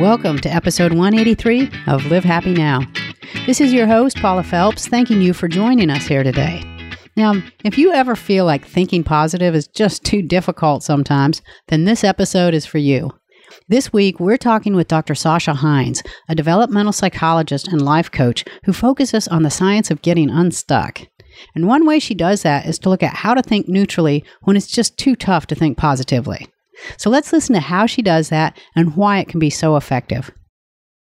Welcome to episode 183 of Live Happy Now. This is your host, Paula Felps, thanking you for joining us here today. Now, if you ever feel like thinking positive is just too difficult sometimes, then this episode is for you. This week, we're talking with Dr. Sasha Heinz, a developmental psychologist and life coach who focuses on the science of getting unstuck. And one way she does that is to look at how to think neutrally when it's just too tough to think positively. So let's listen to how she does that and why it can be so effective.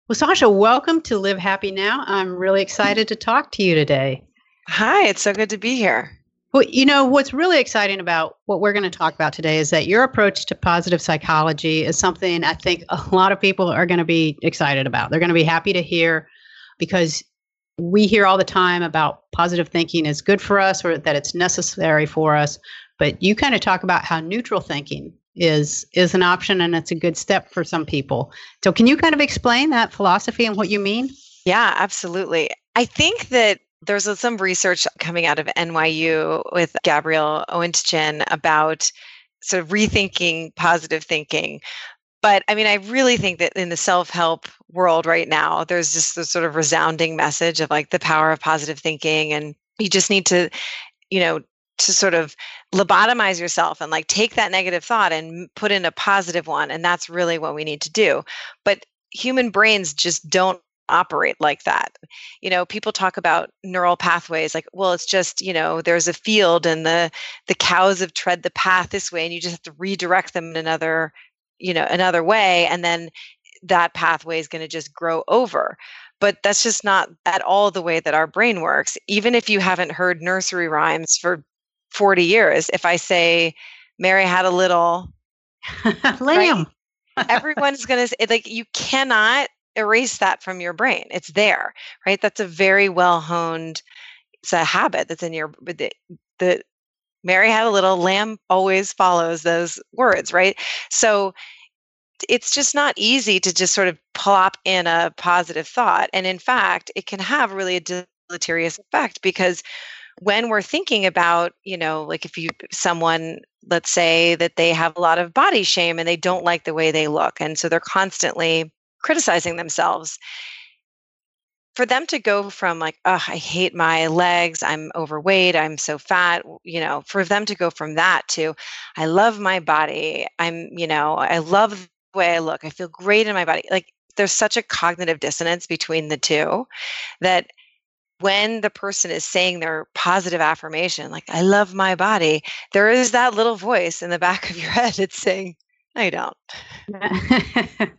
Well, Sasha, welcome to Live Happy Now. I'm really excited to talk to you today. Hi, it's so good to be here. Well, you know, what's really exciting about what we're going to talk about today is that your approach to positive psychology is something I think a lot of people are going to be excited about. They're going to be happy to hear because we hear all the time about positive thinking is good for us or that it's necessary for us. But you kind of talk about how neutral thinking is is an option and it's a good step for some people. So can you kind of explain that philosophy and what you mean? Yeah, absolutely. I think that there's some research coming out of NYU with Gabrielle Oettingen about sort of rethinking positive thinking. But I mean, I really think that in the self help world right now, there's just this sort of resounding message of like the power of positive thinking. And you just need to, you know, to sort of lobotomize yourself and like take that negative thought and put in a positive one and that's really what we need to do. But human brains just don't operate like that. You know people talk about neural pathways like well it's just you know there's a field and the the cows have tread the path this way and you just have to redirect them in another you know another way and then that pathway is going to just grow over. But that's just not at all the way that our brain works. Even if you haven't heard nursery rhymes for 40 years. If I say Mary had a little lamb, right? everyone's going to say, like, you cannot erase that from your brain. It's there, right? That's a very well honed, it's a habit that's in your, the, the Mary had a little lamb always follows those words, right? So it's just not easy to just sort of plop in a positive thought. And in fact, it can have really a deleterious effect because when we're thinking about, you know, like if you someone let's say that they have a lot of body shame and they don't like the way they look and so they're constantly criticizing themselves. For them to go from like oh i hate my legs i'm overweight i'm so fat you know for them to go from that to i love my body i'm you know i love the way i look i feel great in my body like there's such a cognitive dissonance between the two that when the person is saying their positive affirmation, like, I love my body, there is that little voice in the back of your head that's saying, No, you don't.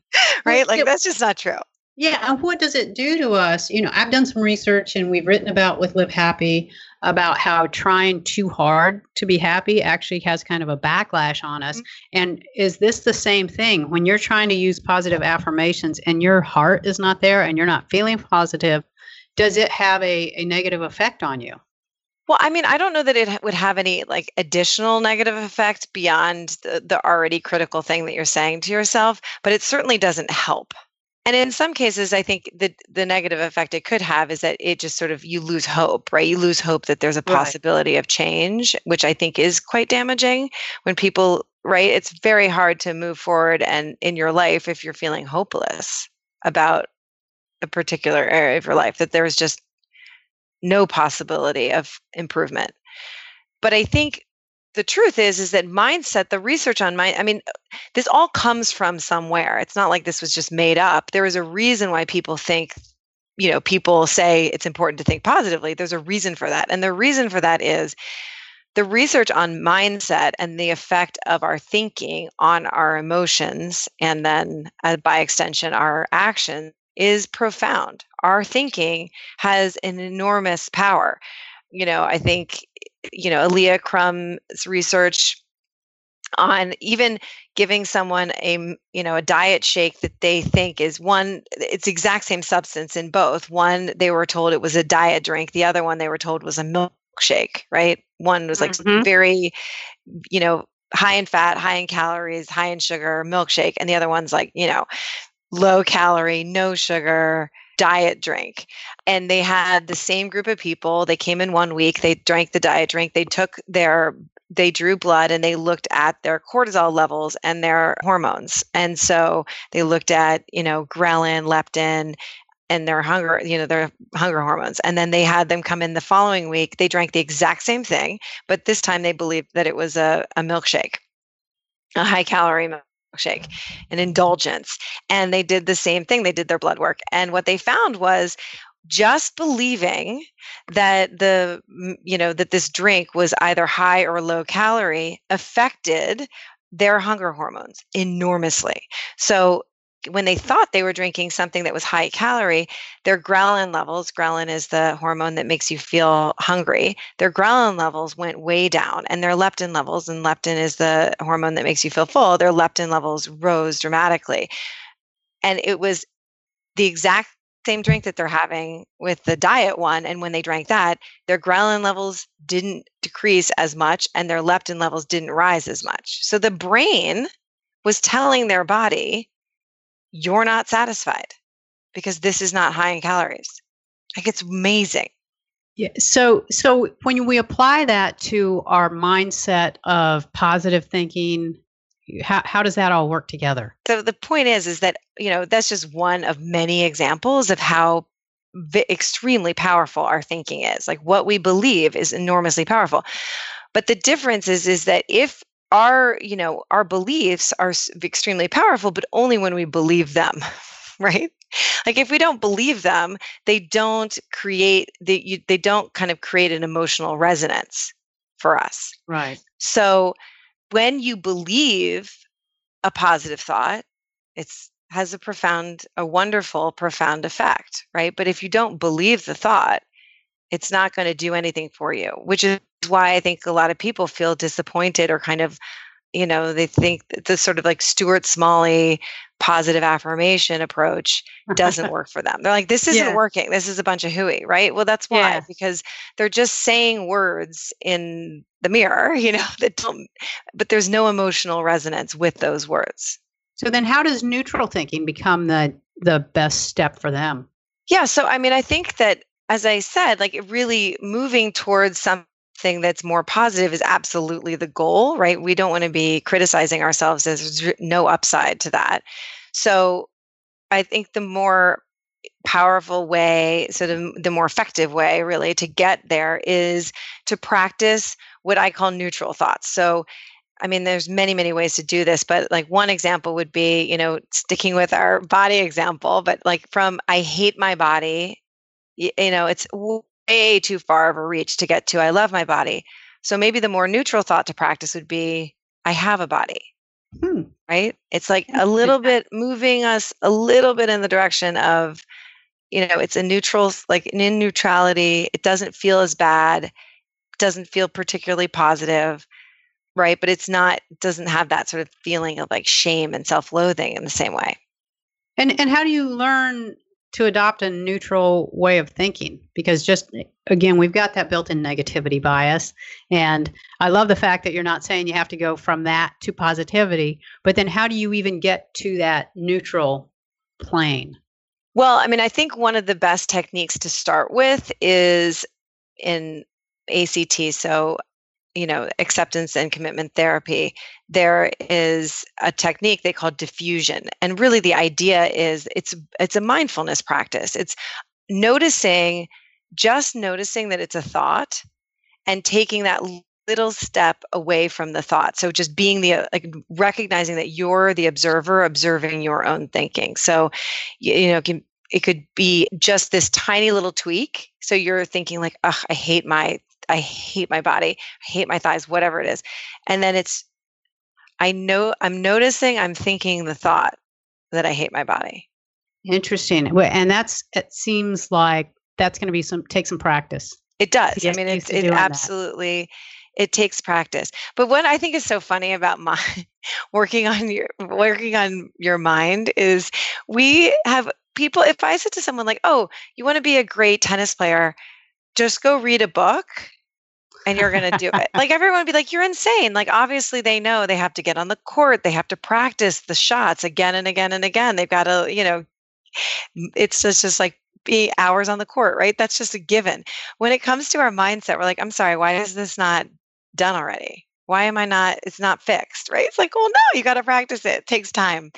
right? Like, that's just not true. Yeah. And what does it do to us? You know, I've done some research and we've written about with Live Happy about how trying too hard to be happy actually has kind of a backlash on us. Mm-hmm. And is this the same thing? When you're trying to use positive affirmations and your heart is not there and you're not feeling positive, does it have a, a negative effect on you? Well, I mean, I don't know that it would have any like additional negative effect beyond the, the already critical thing that you're saying to yourself, but it certainly doesn't help. And in some cases, I think the the negative effect it could have is that it just sort of you lose hope, right? You lose hope that there's a possibility right. of change, which I think is quite damaging when people, right? It's very hard to move forward and in your life if you're feeling hopeless about a particular area of your life, that there is just no possibility of improvement. But I think the truth is is that mindset the research on mind i mean this all comes from somewhere. It's not like this was just made up. There is a reason why people think you know people say it's important to think positively. There's a reason for that. And the reason for that is the research on mindset and the effect of our thinking on our emotions and then uh, by extension our actions is profound. Our thinking has an enormous power. You know, I think, you know, Alia Crum's research on even giving someone a you know a diet shake that they think is one it's exact same substance in both one they were told it was a diet drink the other one they were told was a milkshake right one was like mm-hmm. very you know high in fat high in calories high in sugar milkshake and the other one's like you know low calorie, no sugar diet drink. And they had the same group of people. They came in one week, they drank the diet drink, they took their they drew blood and they looked at their cortisol levels and their hormones. And so they looked at, you know, ghrelin, leptin, and their hunger, you know, their hunger hormones. And then they had them come in the following week. They drank the exact same thing, but this time they believed that it was a, a milkshake, a high calorie milkshake, an indulgence. And they did the same thing. They did their blood work. And what they found was just believing that the you know that this drink was either high or low calorie affected their hunger hormones enormously so when they thought they were drinking something that was high calorie, their ghrelin levels, ghrelin is the hormone that makes you feel hungry, their ghrelin levels went way down and their leptin levels, and leptin is the hormone that makes you feel full, their leptin levels rose dramatically. And it was the exact same drink that they're having with the diet one. And when they drank that, their ghrelin levels didn't decrease as much and their leptin levels didn't rise as much. So the brain was telling their body, you're not satisfied because this is not high in calories. Like it's amazing. Yeah. So so when we apply that to our mindset of positive thinking, how how does that all work together? So the point is is that, you know, that's just one of many examples of how v- extremely powerful our thinking is. Like what we believe is enormously powerful. But the difference is is that if our you know our beliefs are extremely powerful but only when we believe them right? Like if we don't believe them they don't create they, you, they don't kind of create an emotional resonance for us. Right. So when you believe a positive thought it's has a profound a wonderful profound effect right? But if you don't believe the thought it's not going to do anything for you which is why I think a lot of people feel disappointed or kind of, you know, they think the sort of like Stuart Smalley positive affirmation approach doesn't work for them. They're like, this isn't yeah. working. This is a bunch of hooey, right? Well, that's why, yeah. because they're just saying words in the mirror, you know, that don't, but there's no emotional resonance with those words. So then how does neutral thinking become the the best step for them? Yeah, so I mean, I think that as I said, like really moving towards some thing that's more positive is absolutely the goal, right? We don't want to be criticizing ourselves as there's no upside to that. So I think the more powerful way, sort of the more effective way really to get there is to practice what I call neutral thoughts. So I mean, there's many, many ways to do this, but like one example would be, you know, sticking with our body example, but like from I hate my body, you, you know, it's way too far of a reach to get to I love my body. So maybe the more neutral thought to practice would be I have a body. Hmm. Right? It's like a little bit moving us a little bit in the direction of, you know, it's a neutral, like in neutrality. It doesn't feel as bad, doesn't feel particularly positive, right? But it's not, doesn't have that sort of feeling of like shame and self loathing in the same way. And and how do you learn to adopt a neutral way of thinking because just again we've got that built-in negativity bias. And i love the fact that you're not saying you have to go from that to positivity but then how do you even get to that neutral plane? Well i mean i think one of the best techniques to start with is in ACT so you know acceptance and commitment therapy there is a technique they call defusion. And really the idea is it's it's a mindfulness practice. It's noticing just noticing that it's a thought and taking that little step away from the thought. So just being the like recognizing that you're the observer observing your own thinking. So you, you know can, it could be just this tiny little tweak. So you're thinking like ugh i hate my I hate my body, I hate my thighs, whatever it is. And then it's, I know I'm noticing, I'm thinking the thought that I hate my body. Interesting. And that's, it seems like that's going to be some, take some practice. It does. I mean, it, it absolutely, that. it takes practice. But what I think is so funny about my working on your, working on your mind is we have people, if I said to someone like, oh, you want to be a great tennis player, just go read a book and you're going to do it. like everyone would be like, you're insane. Like obviously they know they have to get on the court. They have to practice the shots again and again and again. They've got to, you know, it's just, just like be hours on the court, right? That's just a given. When it comes to our mindset, we're like, I'm sorry, why is this not done already? why am I not? It's not fixed, right? It's like, well, no, you got to practice it. It takes time.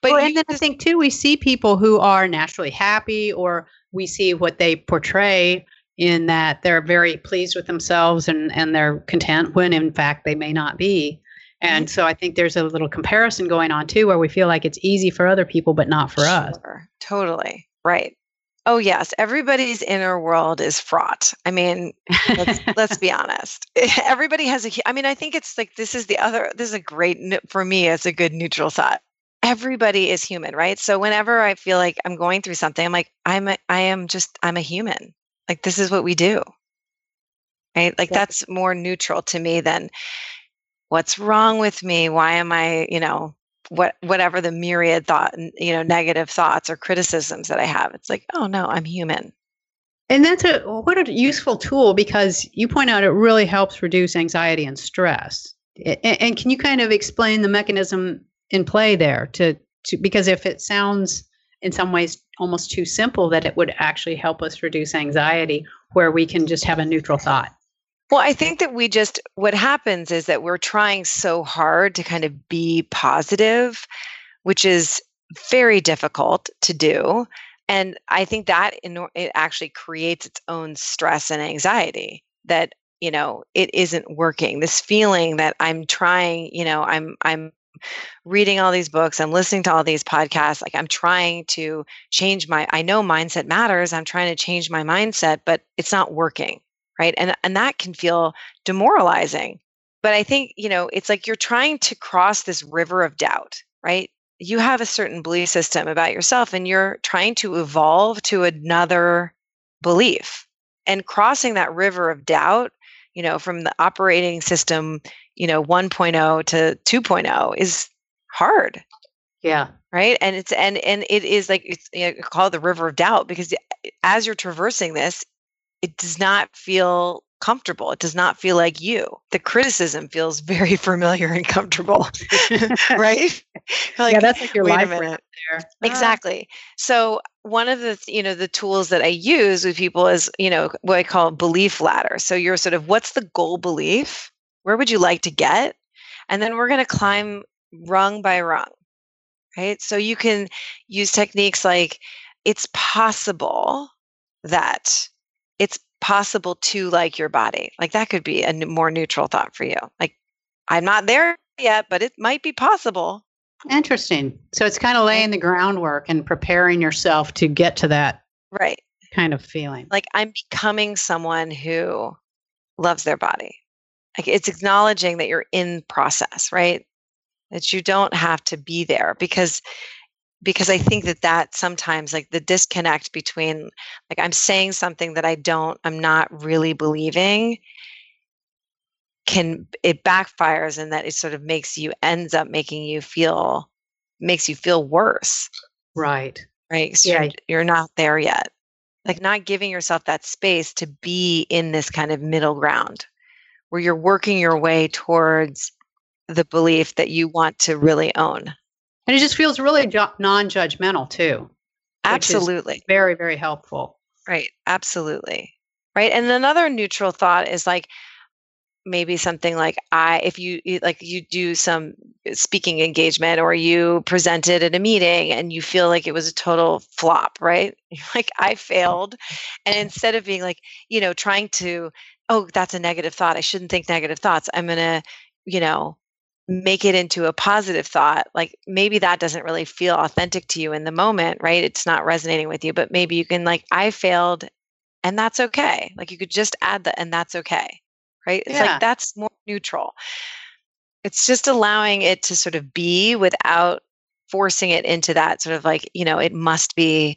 But well, and then just, I think too, we see people who are naturally happy, or we see what they portray in that they're very pleased with themselves and and they're content when in fact they may not be. And mm-hmm. so I think there's a little comparison going on too, where we feel like it's easy for other people, but not for sure, us. Totally. Right. Oh yes, everybody's inner world is fraught. I mean, let's, let's be honest. Everybody has a. I mean, I think it's like this is the other. This is a great for me. It's a good neutral thought. Everybody is human, right? So whenever I feel like I'm going through something, I'm like, I'm. A, I am just. I'm a human. Like this is what we do. Right? Like yeah. that's more neutral to me than what's wrong with me. Why am I? You know, what whatever the myriad thought you know negative thoughts or criticisms that i have it's like oh no i'm human and that's a what a useful tool because you point out it really helps reduce anxiety and stress and, and can you kind of explain the mechanism in play there to, to because if it sounds in some ways almost too simple that it would actually help us reduce anxiety where we can just have a neutral thought well, I think that we just, what happens is that we're trying so hard to kind of be positive, which is very difficult to do. And I think that in, it actually creates its own stress and anxiety that, you know, it isn't working. This feeling that I'm trying, you know, I'm, I'm, reading all these books i'm listening to all these podcasts like i'm trying to change my i know mindset matters i'm trying to change my mindset but it's not working right? And and that can feel demoralizing but i think you know it's like you're trying to cross this river of doubt right? You have a certain belief system about yourself and you're trying to evolve to another belief and crossing that river of doubt you know from the operating system you know 1.0 to 2.0 is hard yeah right and it's and and it is like it's you know, called the river of doubt because as you're traversing this it does not feel comfortable. It does not feel like you. The criticism feels very familiar and comfortable, right? like, yeah, that's like your life right there. Ah. Exactly. So one of the you know the tools that I use with people is you know what I call belief ladder. So you're sort of what's the goal belief? Where would you like to get? And then we're going to climb rung by rung, right? So you can use techniques like it's possible that it's possible to like your body. Like that could be a more neutral thought for you. Like, I'm not there yet, but it might be possible. Interesting. So it's kind of laying the groundwork and preparing yourself to get to that right kind of feeling. Like I'm becoming someone who loves their body. Like it's acknowledging that you're in process, right? That you don't have to be there because because I think that that sometimes like the disconnect between like I'm saying something that I don't I'm not really believing can it backfires and that it sort of makes you ends up making you feel makes you feel worse. Right. Right? So yeah. you're, you're not there yet. Like not giving yourself that space to be in this kind of middle ground where you're working your way towards the belief that you want to really own and it just feels really ju- non-judgmental too. Absolutely. Very, very helpful. Right. Absolutely. Right. And another neutral thought is like maybe something like I if you like you do some uh, speaking engagement or you presented at a meeting and you feel like it was a total flop, right? Like I failed. And instead of being like, you know, trying to oh, that's a negative thought. I shouldn't think negative thoughts. I'm going to, you know, make it into a positive thought like maybe that doesn't really feel authentic to you in the moment right it's not resonating with you but maybe you can like i failed and that's okay like you could just add that and that's okay right it's yeah. like that's more neutral it's just allowing it to sort of be without forcing it into that sort of like you know it must be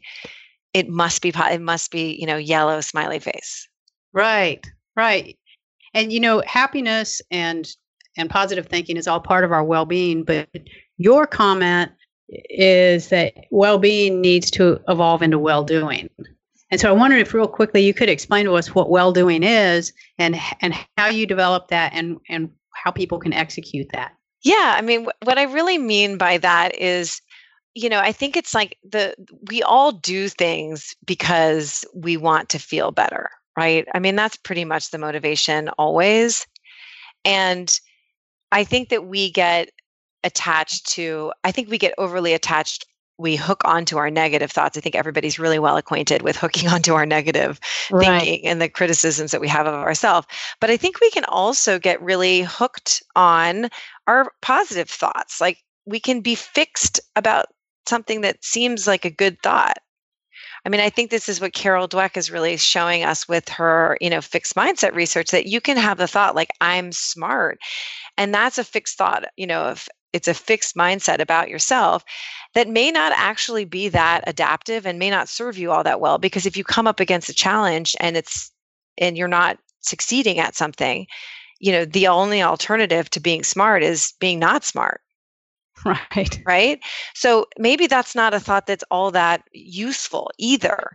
it must be it must be you know yellow smiley face right right. And you know happiness and and positive thinking is all part of our well-being but your comment is that well-being needs to evolve into well-doing. And so i wondered if real quickly you could explain to us what well-doing is and and how you develop that and and how people can execute that. Yeah i mean what i really mean by that is you know i think it's like the we all do things because we want to feel better right i mean that's pretty much the motivation always and I think that we get attached to, I think we get overly attached. We hook onto our negative thoughts. I think everybody's really well acquainted with hooking onto our negative right. thinking and the criticisms that we have of ourselves. But I think we can also get really hooked on our positive thoughts. Like we can be fixed about something that seems like a good thought. I mean, I think this is what Carol Dweck is really showing us with her, you know, fixed mindset research that you can have the thought like I'm smart. And that's a fixed thought, you know, if it's a fixed mindset about yourself that may not actually be that adaptive and may not serve you all that well because if you come up against a challenge and it's and you're not succeeding at something, you know, the only alternative to being smart is being not smart. Right. Right. So maybe that's not a thought that's all that useful either.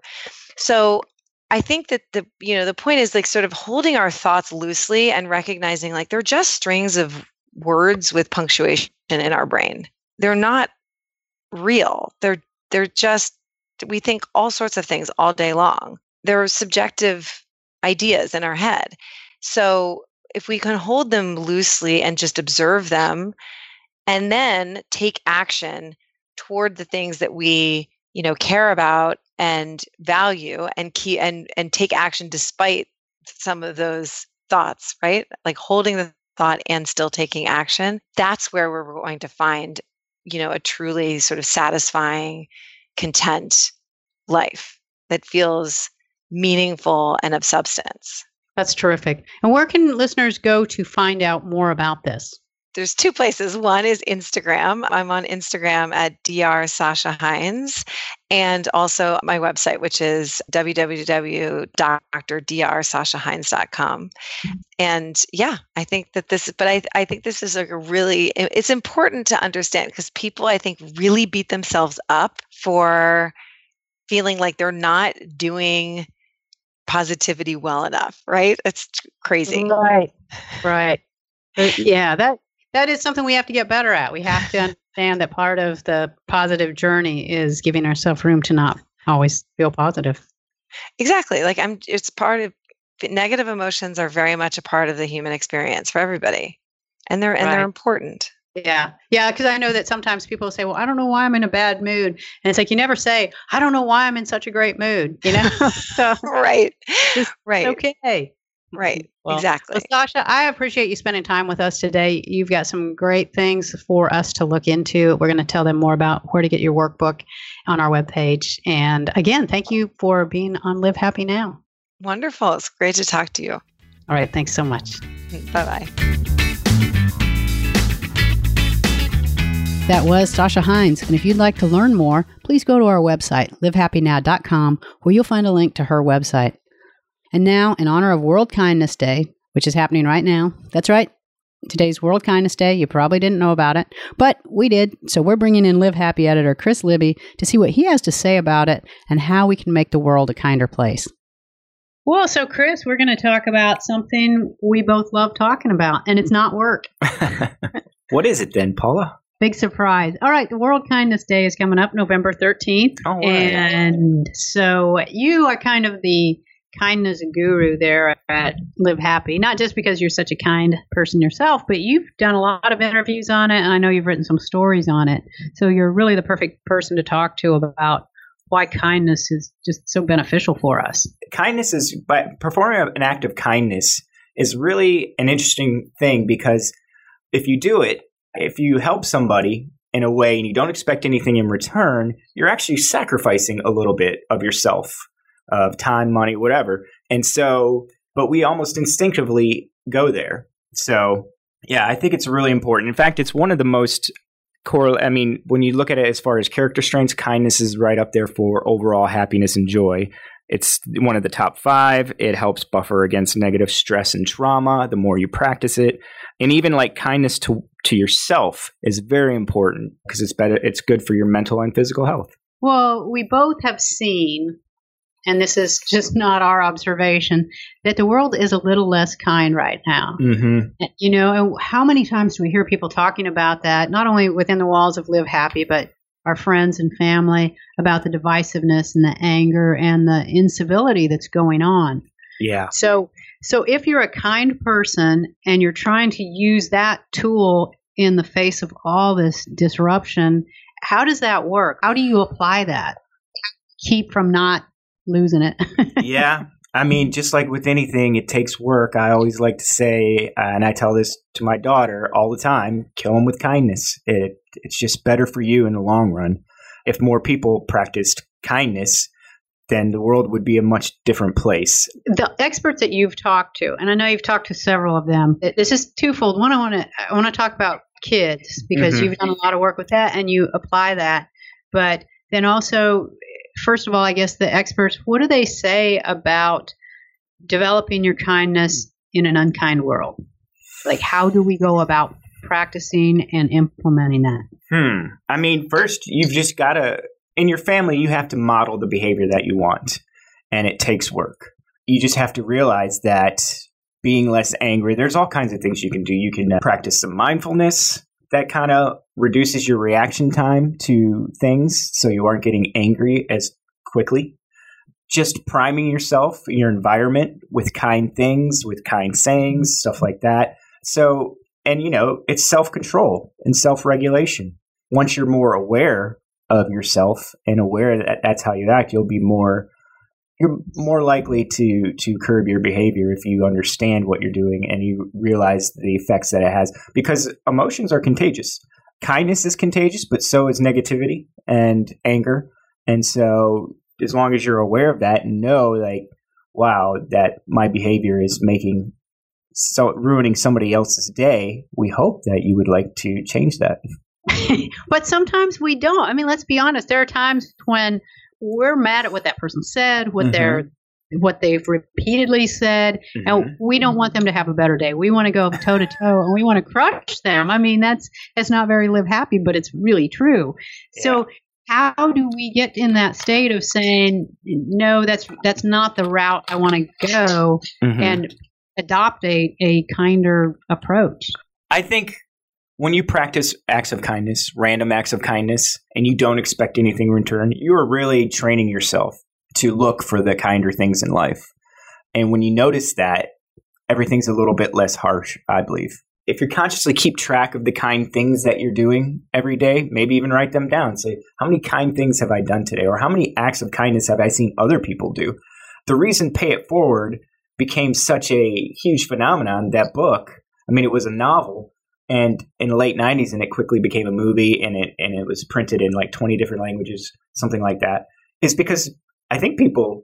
So I think that the you know the point is like sort of holding our thoughts loosely and recognizing like they're just strings of words with punctuation in our brain. They're not real. They're they're just we think all sorts of things all day long. They're subjective ideas in our head. So if we can hold them loosely and just observe them and then take action toward the things that we you know care about and value and key and and take action despite some of those thoughts right? Like holding the thought and still taking action that's where we're going to find you know a truly sort of satisfying content life that feels meaningful and of substance. That's terrific. And where can listeners go to find out more about this there's two places. One is Instagram. I'm on Instagram at Dr. Sasha Heinz, and also my website, which is www.drsashaheinz.com. And yeah, I think that this, but I, I think this is a really, it's important to understand because people, I think, really beat themselves up for feeling like they're not doing positivity well enough, right? It's crazy. Right. Right. Yeah, that that is something we have to get better at. We have to understand that part of the positive journey is giving ourselves room to not always feel positive. Exactly. Like I'm it's part of negative emotions are very much a part of the human experience for everybody. And they're and right. they're important. Yeah. Yeah. Cause I know that sometimes people say, well, I don't know why I'm in a bad mood. And it's like, you never say, I don't know why I'm in such a great mood, you know? so, right. Right. Okay. Right. Well, exactly. Well, Sasha, I appreciate you spending time with us today. You've got some great things for us to look into. We're going to tell them more about where to get your workbook on our webpage. And again, thank you for being on Live Happy Now. Wonderful. It's great to talk to you. All right. Thanks so much. Bye bye. That was Sasha Heinz. And if you'd like to learn more, please go to our website, livehappynow.com, where you'll find a link to her website. And now, in honor of World Kindness Day, which is happening right now, that's right, today's World Kindness Day. You probably didn't know about it, but we did. So we're bringing in Live Happy editor Chris Libby to see what he has to say about it and how we can make the world a kinder place. Well, so Chris, we're going to talk about something we both love talking about, and it's not work. what is it then, Paula? Big surprise. All right, the World Kindness Day is coming up November 13th. Oh, right. And so you are kind of the kindness guru there at Live Happy. Not just because you're such a kind person yourself, but you've done a lot of interviews on it, and I know you've written some stories on it. So you're really the perfect person to talk to about why kindness is just so beneficial for us. Kindness is, by performing an act of kindness is really an interesting thing because if you do it, if you help somebody in a way and you don't expect anything in return, you're actually sacrificing a little bit of yourself of time, money, whatever. And so, but we almost instinctively go there. So, yeah, I think it's really important. In fact, it's one of the most core. I mean, when you look at it as far as character strengths, kindness is right up there for overall happiness and joy. It's one of the top five. It helps buffer against negative stress and trauma the more you practice it. And even like kindness to, to yourself is very important because it's better, it's good for your mental and physical health. Well, we both have seen and this is just not our observation, that the world is a little less kind right now. Mm-hmm. You know, how many times do we hear people talking about that, not only within the walls of Live Happy, but our friends and family about the divisiveness and the anger and the incivility that's going on. Yeah. So So if you're a kind person and you're trying to use that tool in the face of all this disruption, how does that work? How do you apply that? Keep from not losing it. yeah. I mean, just like with anything, it takes work. I always like to say, uh, and I tell this to my daughter all the time kill them with kindness. It, it's just better for you in the long run. If more people practiced kindness, then the world would be a much different place. The experts that you've talked to, and I know you've talked to several of them. This is twofold. One, I want to I want to talk about kids because mm-hmm. you've done a lot of work with that and you apply that. But then also, first of all, I guess the experts, what do they say about developing your kindness in an unkind world? Like, how do we go about practicing and implementing that? Hmm. I mean, first, you've just got to in your family, you have to model the behavior that you want, and it takes work. You just have to realize that being less angry, there's all kinds of things you can do. You can uh, practice some mindfulness that kind of reduces your reaction time to things so you aren't getting angry as quickly. Just priming yourself, your environment with kind things, with kind sayings, stuff like that. So, and you know, it's self control and self regulation. Once you're more aware of yourself and aware that that's how you act, you'll be more you're more likely to to curb your behavior if you understand what you're doing and you realize the effects that it has because emotions are contagious. Kindness is contagious, but so is negativity and anger. And so as long as you're aware of that and know like wow that my behavior is making so ruining somebody else's day, we hope that you would like to change that. but sometimes we don't. I mean, let's be honest. There are times when we're mad at what that person said, what mm-hmm. they're what they've repeatedly said, mm-hmm. and we don't want them to have a better day. We want to go toe to toe and we want to crush them. I mean, that's that's not very live happy, but it's really true. Yeah. So how do we get in that state of saying no that's that's not the route i want to go mm-hmm. and adopt a, a kinder approach i think when you practice acts of kindness, random acts of kindness, and you don't expect anything in return, you are really training yourself to look for the kinder things in life. And when you notice that, everything's a little bit less harsh, I believe. If you consciously keep track of the kind things that you're doing every day, maybe even write them down. Say, how many kind things have I done today? Or how many acts of kindness have I seen other people do? The reason Pay It Forward became such a huge phenomenon, that book, I mean, it was a novel, and in the late 90s and it quickly became a movie and it and it was printed in like 20 different languages something like that is because i think people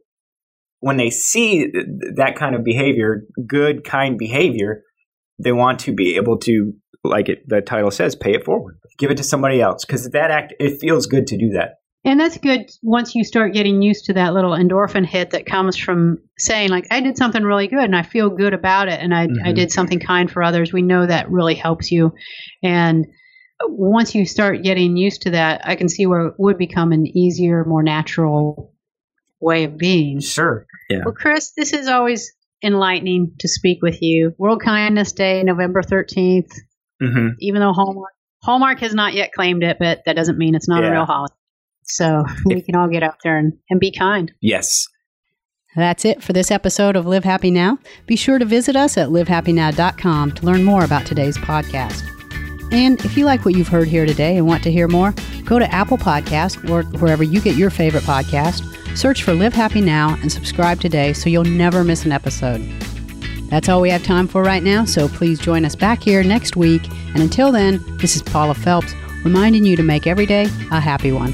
when they see that kind of behavior good kind behavior they want to be able to like it the title says pay it forward give it to somebody else because that act it feels good to do that and that's good once you start getting used to that little endorphin hit that comes from saying, like, I did something really good and I feel good about it and I, mm-hmm. I did something kind for others. We know that really helps you. And once you start getting used to that, I can see where it would become an easier, more natural way of being. Sure. Yeah. Well, Chris, this is always enlightening to speak with you. World Kindness Day, November 13th. Mm-hmm. Even though Hallmark, Hallmark has not yet claimed it, but that doesn't mean it's not yeah. a real holiday. So we can all get out there and, and be kind. Yes. That's it for this episode of Live Happy Now. Be sure to visit us at livehappynow.com to learn more about today's podcast. And if you like what you've heard here today and want to hear more, go to Apple Podcast or wherever you get your favorite podcast, search for Live Happy Now and subscribe today so you'll never miss an episode. That's all we have time for right now, so please join us back here next week. And until then, this is Paula Felps reminding you to make every day a happy one.